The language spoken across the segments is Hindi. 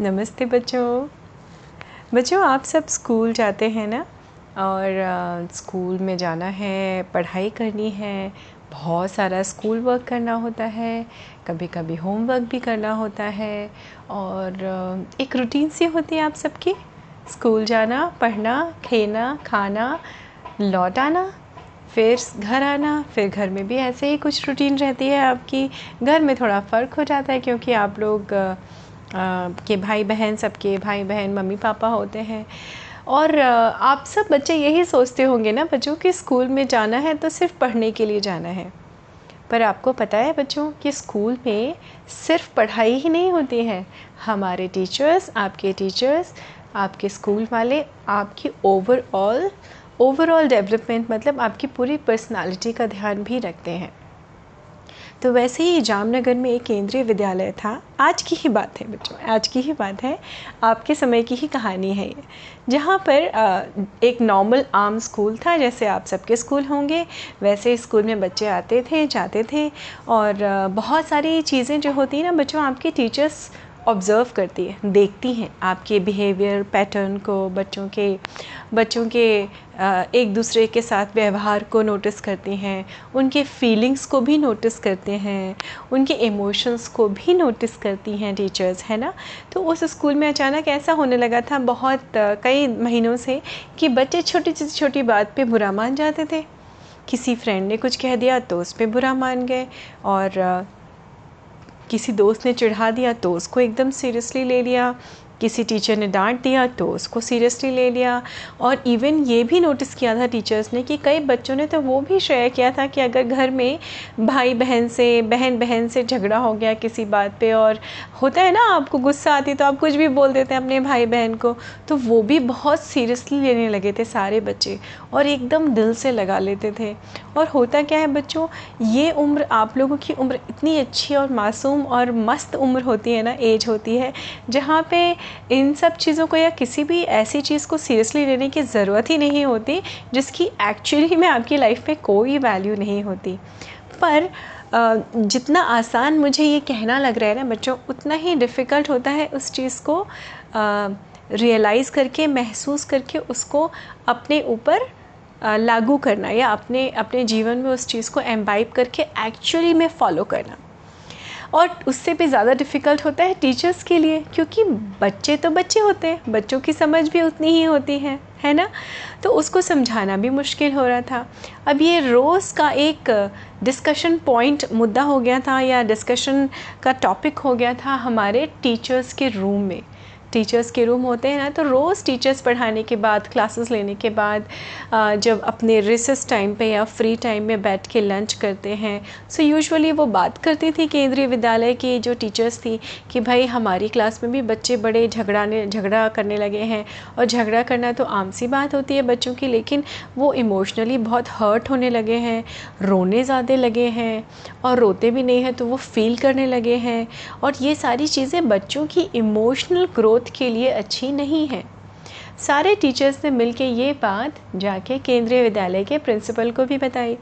नमस्ते बच्चों। बच्चों, आप सब स्कूल जाते हैं ना? और स्कूल में जाना है, पढ़ाई करनी है, बहुत सारा स्कूल वर्क करना होता है कभी कभी होमवर्क भी करना होता है। और एक रूटीन सी होती है आप सबकी? स्कूल जाना, पढ़ना, खेलना, खाना लौट आना फिर घर आना, फिर घर में भी ऐसे ही कुछ रूटीन रहती है आपकी। घर में थोड़ा फ़र्क हो जाता है क्योंकि आप लोग के भाई बहन सबके भाई बहन मम्मी पापा होते हैं। और आप सब बच्चे यही सोचते होंगे ना, बच्चों कि स्कूल में जाना है तो सिर्फ़ पढ़ने के लिए जाना है। पर आपको पता है बच्चों कि स्कूल में सिर्फ़ पढ़ाई ही नहीं होती है। हमारे टीचर्स, आपके टीचर्स, आपके स्कूल वाले, आपकी ओवरऑल ओवरऑल डेवलपमेंट मतलब आपकी पूरी पर्सनालिटी का ध्यान भी रखते हैं। तो वैसे ही जामनगर में एक केंद्रीय विद्यालय था। आज की ही बात है बच्चों, आज की ही बात है। आपके समय की ही कहानी है ये, जहाँ पर एक नॉर्मल आम स्कूल था, जैसे आप सबके स्कूल होंगे, वैसे स्कूल में बच्चे आते थे, जाते थे, और बहुत सारी चीज़ें जो होती हैं ना बच्चों, आपके टीचर्स ऑब्ज़र्व करती है, देखती हैं आपके बिहेवियर पैटर्न को, बच्चों के बच्चों के एक दूसरे के साथ व्यवहार को नोटिस करती हैं, उनके फीलिंग्स को भी नोटिस करते हैं, उनके इमोशंस को भी नोटिस करती हैं टीचर्स है ना? तो उस स्कूल में अचानक ऐसा होने लगा था बहुत कई महीनों से कि बच्चे छोटी छोटी बात पे बुरा मान जाते थे। किसी फ्रेंड ने कुछ कह दिया तो उस पर बुरा मान गए और किसी दोस्त ने चिढ़ा दिया तो उसको एकदम सीरियसली ले लिया। किसी टीचर ने डांट दिया तो उसको सीरियसली ले लिया। और इवन ये भी नोटिस किया था टीचर्स ने कि कई बच्चों ने तो वो भी शेयर किया था कि अगर घर में भाई बहन से बहन बहन से झगड़ा हो गया किसी बात पे और होता है ना, आपको गुस्सा आती तो आप कुछ भी बोल देते हैं अपने भाई बहन को तो वो भी बहुत सीरियसली लेने लगे थे सारे बच्चे और एकदम दिल से लगा लेते थे। और होता क्या है बच्चों, ये उम्र आप लोगों की उम्र इतनी अच्छी और मासूम और मस्त उम्र होती है ना, एज होती है, जहाँ पे इन सब चीज़ों को या किसी भी ऐसी चीज़ को सीरियसली लेने की ज़रूरत ही नहीं होती, जिसकी एक्चुअली में आपकी लाइफ में कोई वैल्यू नहीं होती। पर जितना आसान मुझे ये कहना लग रहा है ना बच्चों, उतना ही डिफ़िकल्ट होता है उस चीज़ को रियलाइज़ करके, महसूस करके उसको अपने ऊपर लागू करना या अपने अपने जीवन में उस चीज़ को एम्बाइब करके एक्चुअली में फ़ॉलो करना। और उससे भी ज़्यादा डिफ़िकल्ट होता है टीचर्स के लिए, क्योंकि बच्चे तो बच्चे होते हैं, बच्चों की समझ भी उतनी ही होती है है ना? तो उसको समझाना भी मुश्किल हो रहा था। अब ये रोज़ का एक डिस्कशन पॉइंट मुद्दा हो गया था या डिस्कशन का टॉपिक हो गया था हमारे टीचर्स के रूम में। टीचर्स के रूम होते हैं ना तो रोज़ टीचर्स पढ़ाने के बाद क्लासेस लेने के बाद जब अपने रिसेस टाइम पे या फ्री टाइम में बैठ के लंच करते हैं सो यूजुअली वो बात करती थी केंद्रीय विद्यालय की जो टीचर्स थी कि भाई हमारी क्लास में भी बच्चे बड़े झगड़ाने, झगड़ा करने लगे हैं, और झगड़ा करना तो आम सी बात होती है बच्चों की, लेकिन वो इमोशनली बहुत हर्ट होने लगे हैं, रोने ज़्यादा लगे हैं, और रोते भी नहीं हैं तो वो फील करने लगे हैं, और ये सारी चीज़ें बच्चों की इमोशनल ग्रोथ ग्रोथ के लिए अच्छी नहीं है। सारे टीचर्स ने मिल के ये बात जाके केंद्रीय विद्यालय के प्रिंसिपल को भी बताई।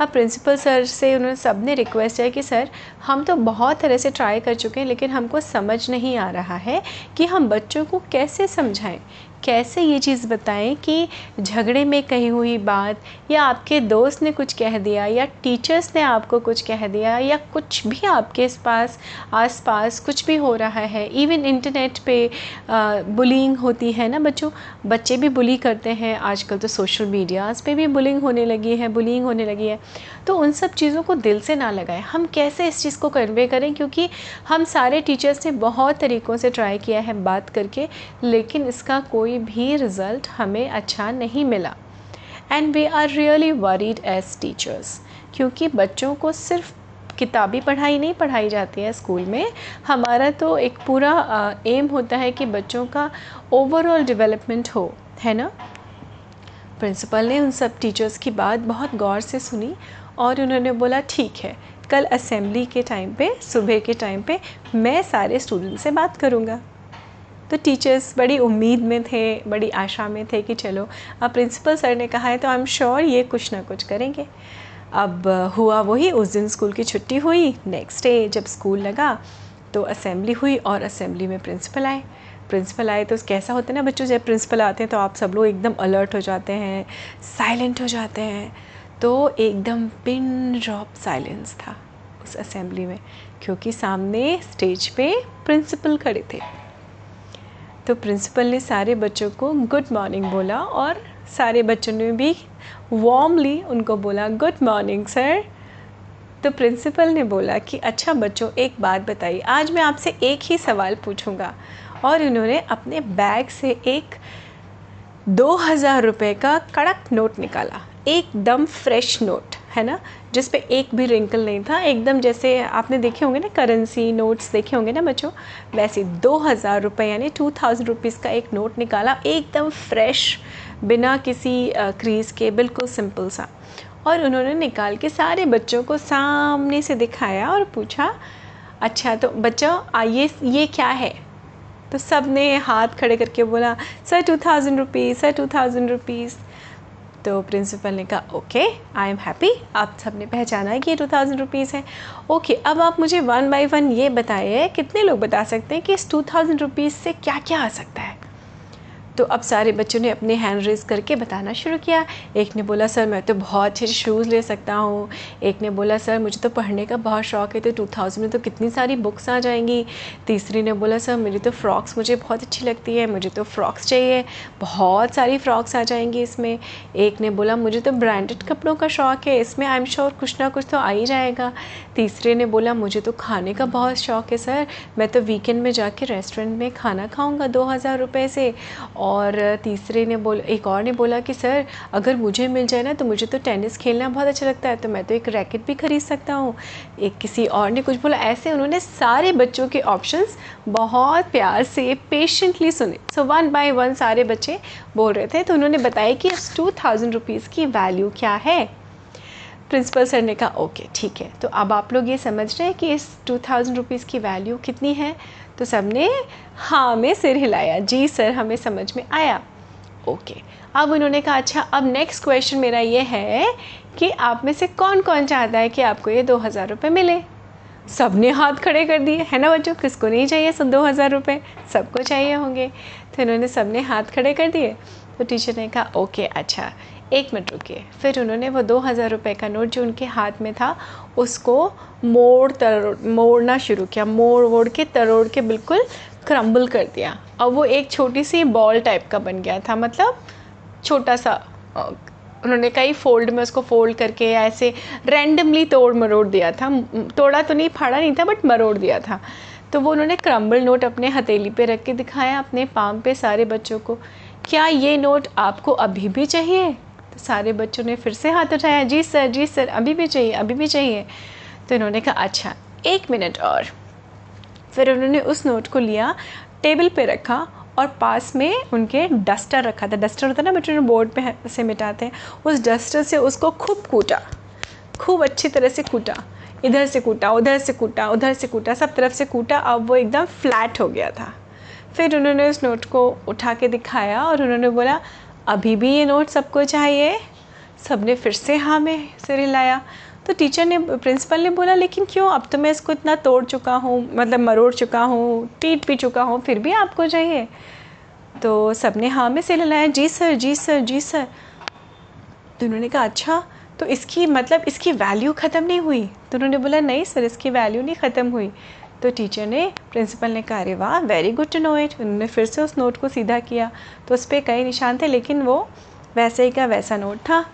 अब प्रिंसिपल सर से उन्होंने सबने रिक्वेस्ट है कि, सर, हम तो बहुत तरह से ट्राई कर चुके हैं, लेकिन हमको समझ नहीं आ रहा है कि हम बच्चों को कैसे समझाएँ? कैसे ये चीज़ बताएँ कि झगड़े में कही हुई बात या आपके दोस्त ने कुछ कह दिया या टीचर्स ने आपको कुछ कह दिया या कुछ भी आपके पास आस पास कुछ भी हो रहा है? इवन इंटरनेट पे बुलिंग होती है ना बच्चों? बच्चे भी बुली करते हैं, आजकल तो सोशल मीडियाज़ पे भी बुलिंग होने लगी है बुलिंग होने लगी है। तो उन सब चीज़ों को दिल से ना लगाएँ। हम कैसे इस चीज़ को कन्वे करें? क्योंकि हम सारे टीचर्स ने बहुत तरीक़ों से ट्राई किया है बात करके, लेकिन इसका कोई भी रिज़ल्ट हमें अच्छा नहीं मिला। And we are really worried as teachers क्योंकि बच्चों को सिर्फ़ किताबी पढ़ाई नहीं पढ़ाई जाती है स्कूल में। हमारा तो एक पूरा एम होता है कि बच्चों का ओवरऑल डेवलपमेंट हो, है ना? प्रिंसिपल ने उन सब टीचर्स की बात बहुत गौर से सुनी और उन्होंने बोला, ठीक है, कल असेंबली के टाइम पे, सुबह के टाइम पे मैं सारे स्टूडेंट से बात करूँगा। तो टीचर्स बड़ी उम्मीद में थे, बड़ी आशा में थे कि चलो, अब प्रिंसिपल सर ने कहा है तो आई एम श्योर ये कुछ ना कुछ करेंगे। अब हुआ वही, उस दिन स्कूल की छुट्टी हुई नेक्स्ट डे जब स्कूल लगा तो असेंबली हुई और असेंबली में प्रिंसिपल आए। प्रिंसिपल आए तो कैसा होता है ना, बच्चों जब प्रिंसिपल आते हैं तो आप सब लोग एकदम अलर्ट हो जाते हैं साइलेंट हो जाते हैं। तो एकदम पिन ड्रॉप साइलेंस था उस असेंबली में, क्योंकि सामने स्टेज पे प्रिंसिपल खड़े थे। तो प्रिंसिपल ने सारे बच्चों को गुड मॉर्निंग बोला और सारे बच्चों ने भी वार्मली उनको बोला गुड मॉर्निंग सर तो प्रिंसिपल ने बोला कि अच्छा बच्चों, एक बात बताइए। आज मैं आपसे एक ही सवाल पूछूँगा। और इन्होंने अपने बैग से एक दो हज़ार रुपये का कड़क नोट निकाला। एकदम फ्रेश नोट है ना? जिस पे एक भी रिंकल नहीं था, एकदम जैसे आपने देखे होंगे ना करेंसी नोट्स देखे होंगे ना बच्चों? वैसे दो हज़ार रुपये यानी टू थाउज़ेंड रुपीज़ का एक नोट निकाला, एकदम फ्रेश बिना किसी क्रीज़ के, बिल्कुल सिंपल सा। और उन्होंने निकाल के सारे बच्चों को सामने से दिखाया और पूछा अच्छा तो बच्चों आइए ये क्या है? तो सबने हाथ खड़े करके बोला, sir two thousand rupees sir two thousand rupees तो प्रिंसिपल ने कहा, ओके आई एम हैप्पी आप सबने पहचाना है कि ये टू थाउज़ेंड रुपीज़ है. ओके, अब आप मुझे वन बाई वन ये बताइए, कितने लोग बता सकते हैं कि इस टू थाउज़ेंड रुपीज़ से क्या क्या आ सकता है? तो अब सारे बच्चों ने अपने हैंड रेज करके बताना शुरू किया। एक ने बोला, सर, मैं तो बहुत अच्छे शूज़ ले सकता हूँ। एक ने बोला, सर, मुझे तो पढ़ने का बहुत शौक़ है तो टू थाउज़ेंड में तो कितनी सारी बुक्स आ जाएँगी? तीसरी ने बोला, सर, मेरी तो फ़्रॉक्स मुझे बहुत अच्छी लगती है, मुझे तो फ़्रॉक्स चाहिए, बहुत सारी फ़्रॉक्स आ जाएँगी इसमें। एक ने बोला, मुझे तो ब्रांडेड कपड़ों का शौक़ है, इसमें आई एम श्योर कुछ ना कुछ तो आ ही जाएगा। तीसरे ने बोला, मुझे तो खाने का बहुत शौक़ है, सर, मैं तो वीकेंड में जाके रेस्टोरेंट में खाना खाऊँगा दो हज़ार रुपये से। और तीसरे ने बोला, एक और ने बोला कि, सर, अगर मुझे मिल जाए ना तो मुझे तो टेनिस खेलना बहुत अच्छा लगता है तो मैं तो एक रैकेट भी ख़रीद सकता हूँ। एक किसी और ने कुछ बोला, ऐसे उन्होंने सारे बच्चों के ऑप्शंस बहुत प्यार से पेशेंटली सुने। सो वन बाय वन सारे बच्चे बोल रहे थे तो उन्होंने बताया कि इस टू थाउज़ेंड रुपीज़ की वैल्यू क्या है? प्रिंसिपल सर ने कहा ओके ठीक है। तो अब आप लोग ये समझ रहे हैं कि इस टू थाउज़ेंड रुपीज़ की वैल्यू कितनी है? तो सबने हाँ में सिर हिलाया। जी सर, हमें समझ में आया। ओके, अब उन्होंने कहा अच्छा अब नेक्स्ट क्वेश्चन मेरा ये है कि आप में से कौन कौन चाहता है कि आपको ये दो हज़ार रुपये मिले? सबने हाथ खड़े कर दिए। है ना बच्चों, किसको नहीं चाहिए सब दो हज़ार रुपये सबको चाहिए होंगे। तो इन्होंने सबने हाथ खड़े कर दिए। तो टीचर ने कहा, ओके अच्छा एक मिनट रुकिए। फिर उन्होंने वो दो हज़ार रुपये का नोट जो उनके हाथ में था, उसको मोड़ तरोड़ मोड़ना शुरू किया। मोड़ वोड़ के, तरोड़ के बिल्कुल क्रम्बल कर दिया। और वो एक छोटी सी बॉल टाइप का बन गया था मतलब छोटा सा उन्होंने कई फोल्ड में उसको फोल्ड करके ऐसे रैंडमली तोड़ मरोड़ दिया था। तोड़ा तो नहीं, फाड़ा नहीं था बट मरोड़ दिया था। तो वो उन्होंने क्रम्बल नोट अपने हथेली पे रख के दिखाया, अपने पाम पे सारे बच्चों को। क्या ये नोट आपको अभी भी चाहिए? तो सारे बच्चों ने फिर से हाथ उठाया, जी सर जी सर, अभी भी चाहिए, अभी भी चाहिए। तो इन्होंने कहा अच्छा एक मिनट और। फिर उन्होंने उस नोट को लिया, टेबल पे रखा और पास में उनके डस्टर रखा था। डस्टर होता है ना बच्चों बोर्ड पे से मिटाते हैं। उस डस्टर से उसको खूब कूटा, खूब अच्छी तरह से कूटा। इधर से कूटा, उधर से कूटा, उधर से कूटा, सब तरफ़ से कूटा। अब वो एकदम फ्लैट हो गया था। फिर उन्होंने उस नोट को उठा के दिखाया और उन्होंने बोला अभी भी ये नोट सबको चाहिए। सबने फिर से हाँ में सिर हिलाया। तो टीचर ने प्रिंसिपल ने बोला, लेकिन क्यों? अब तो मैं इसको इतना तोड़ चुका हूँ मतलब मरोड़ चुका हूँ टीट भी चुका हूँ, फिर भी आपको चाहिए? तो सबने हाँ में सिर हिलाया, जी सर जी सर जी सर तो उन्होंने कहा अच्छा तो इसकी मतलब इसकी वैल्यू ख़त्म नहीं हुई? तो उन्होंने बोला, नहीं सर इसकी वैल्यू नहीं ख़त्म हुई। तो टीचर ने प्रिंसिपल ने कहा, अरे वाह very good to know it उन्होंने फिर से उस नोट को सीधा किया। तो उस पर कई निशान थे, लेकिन वो वैसे ही का वैसा नोट था।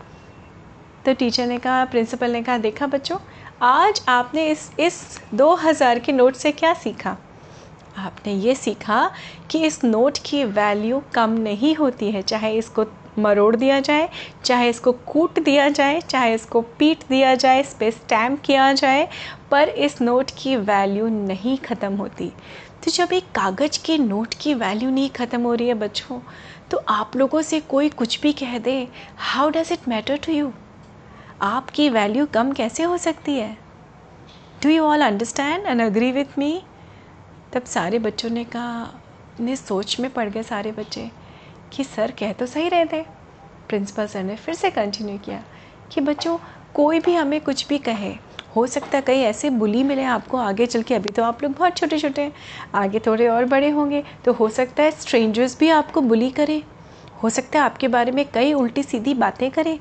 तो टीचर ने कहा प्रिंसिपल ने कहा, देखा बच्चों, आज आपने इस इस दो हज़ार के नोट से क्या सीखा? आपने ये सीखा कि इस नोट की वैल्यू कम नहीं होती है, चाहे इसको मरोड़ दिया जाए, चाहे इसको कूट दिया जाए, चाहे इसको पीट दिया जाए, इस पर स्टैम्प किया जाए, पर इस नोट की वैल्यू नहीं ख़त्म होती। तो जब एक कागज़ के नोट की वैल्यू नहीं ख़त्म हो रही है बच्चों तो आप लोगों से कोई कुछ भी कह दे how does it matter to you आपकी वैल्यू कम कैसे हो सकती है? Do you all understand and agree with me तब सारे बच्चों ने कहा ने सोच में पड़ गए सारे बच्चे। कि सर कह तो सही रहे थे। प्रिंसिपल सर ने फिर से कंटिन्यू किया कि बच्चों, कोई भी हमें कुछ भी कहे, हो सकता है कहीं ऐसे बुली मिले आपको आगे चल के। अभी तो आप लोग बहुत छोटे छोटे हैं, आगे थोड़े और बड़े होंगे तो हो सकता है स्ट्रेंजर्स भी आपको बुली करें। हो सकता है आपके बारे में कई उल्टी सीधी बातें करें,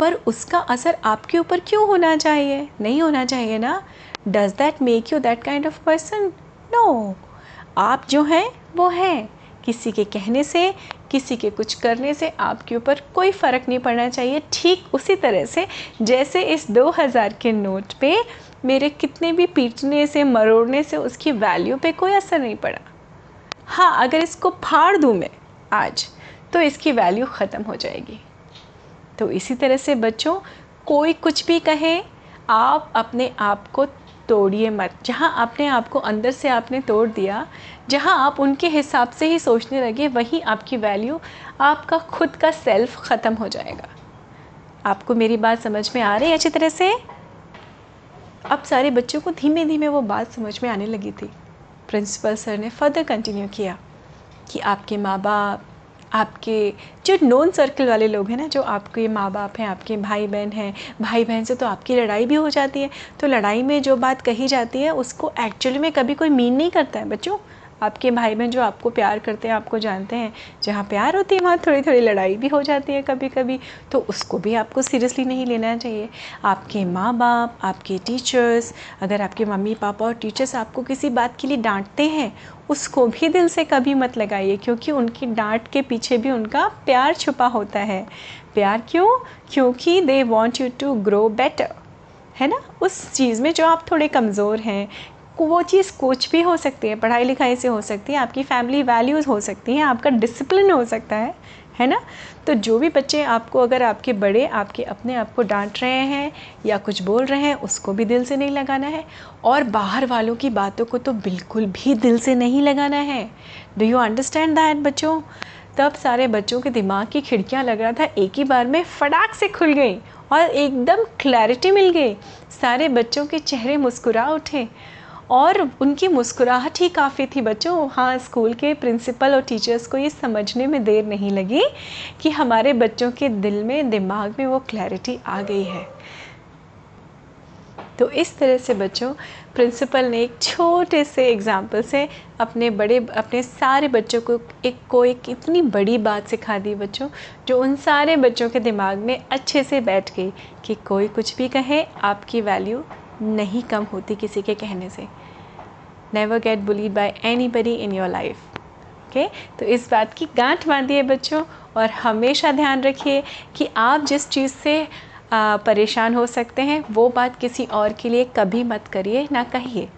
पर उसका असर आपके ऊपर क्यों होना चाहिए? नहीं होना चाहिए ना? Does that make you that kind of person no आप जो हैं, वो हैं। किसी के कहने से किसी के कुछ करने से आपके ऊपर कोई फ़र्क नहीं पड़ना चाहिए। ठीक उसी तरह से जैसे इस 2000 के नोट पे मेरे कितने भी पीटने से, मरोड़ने से उसकी वैल्यू पे कोई असर नहीं पड़ा। हाँ अगर इसको फाड़ दूँ मैं आज तो इसकी वैल्यू ख़त्म हो जाएगी। तो इसी तरह से बच्चों, कोई कुछ भी कहे, आप अपने आप को तोड़िए मत। जहाँ आपने आपको अंदर से आपने तोड़ दिया, जहाँ आप उनके हिसाब से ही सोचने लगे, वहीं आपकी वैल्यू आपका खुद का सेल्फ ख़त्म हो जाएगा। आपको मेरी बात समझ में आ रही है अच्छी तरह से? अब सारे बच्चों को धीमे धीमे वो बात समझ में आने लगी थी। प्रिंसिपल सर ने फर्दर कंटिन्यू किया कि आपके माँ बाप आपके जो नॉन सर्कल वाले लोग हैं ना, जो आपके माँ बाप हैं, आपके भाई बहन हैं भाई बहन से तो आपकी लड़ाई भी हो जाती है। तो लड़ाई में जो बात कही जाती है, उसको एक्चुअली में कभी कोई मीन नहीं करता है, बच्चों। आपके भाई बहन जो आपको प्यार करते हैं, आपको जानते हैं, जहाँ प्यार होती है, वहाँ थोड़ी थोड़ी लड़ाई भी हो जाती है कभी कभी तो उसको भी आपको सीरियसली नहीं लेना चाहिए। आपके माँ बाप आपके टीचर्स अगर आपके मम्मी पापा और टीचर्स आपको किसी बात के लिए डांटते हैं, उसको भी दिल से कभी मत लगाइए, क्योंकि उनकी डांट के पीछे भी उनका प्यार छुपा होता है। प्यार क्यों? क्योंकि they want you to grow better है ना? उस चीज़ में जो आप थोड़े कमज़ोर हैं वो चीज़ कुछ भी हो सकती है, पढ़ाई लिखाई से हो सकती है, आपकी फैमिली वैल्यूज़ हो सकती हैं, आपका डिसिप्लिन हो सकता है है ना? तो जो भी बच्चे आपको, अगर आपके बड़े आपके अपने आप को डांट रहे हैं या कुछ बोल रहे हैं, उसको भी दिल से नहीं लगाना है। और बाहर वालों की बातों को तो बिल्कुल भी दिल से नहीं लगाना है। डू यू अंडरस्टैंड दैट बच्चों? तब सारे बच्चों के दिमाग की खिड़कियाँ लग रहा था, एक ही बार में फटाक से खुल गई और एकदम क्लैरिटी मिल गई। सारे बच्चों के चेहरे मुस्कुरा उठे। और उनकी मुस्कुराहट ही काफ़ी थी। बच्चों हाँ स्कूल के प्रिंसिपल और टीचर्स को ये समझने में देर नहीं लगी कि हमारे बच्चों के दिल में, दिमाग में वो क्लैरिटी आ गई है। तो इस तरह से बच्चों, प्रिंसिपल ने एक छोटे से एग्ज़ाम्पल से अपने बड़े, अपने सारे बच्चों को एक को एक इतनी बड़ी बात सिखा दी बच्चों, जो उन सारे बच्चों के दिमाग में अच्छे से बैठ गई कि कोई कुछ भी कहे, आपकी वैल्यू नहीं कम होती किसी के कहने से। Never get bullied by anybody in your life okay तो इस बात की गांठ बांधिए बच्चों और हमेशा ध्यान रखिए कि आप जिस चीज़ से परेशान हो सकते हैं, वो बात किसी और के लिए कभी मत करिए, ना कहिए।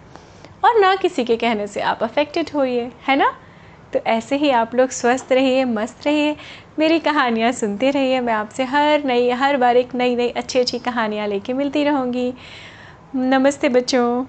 और ना किसी के कहने से आप अफेक्टेड होइए, है ना? तो ऐसे ही आप लोग स्वस्थ रहिए, मस्त रहिए। मेरी कहानियाँ सुनते रहिए। मैं आपसे हर नई, हर बार एक नई नई अच्छी अच्छी कहानियाँ लेके मिलती रहूँगी। नमस्ते बच्चों।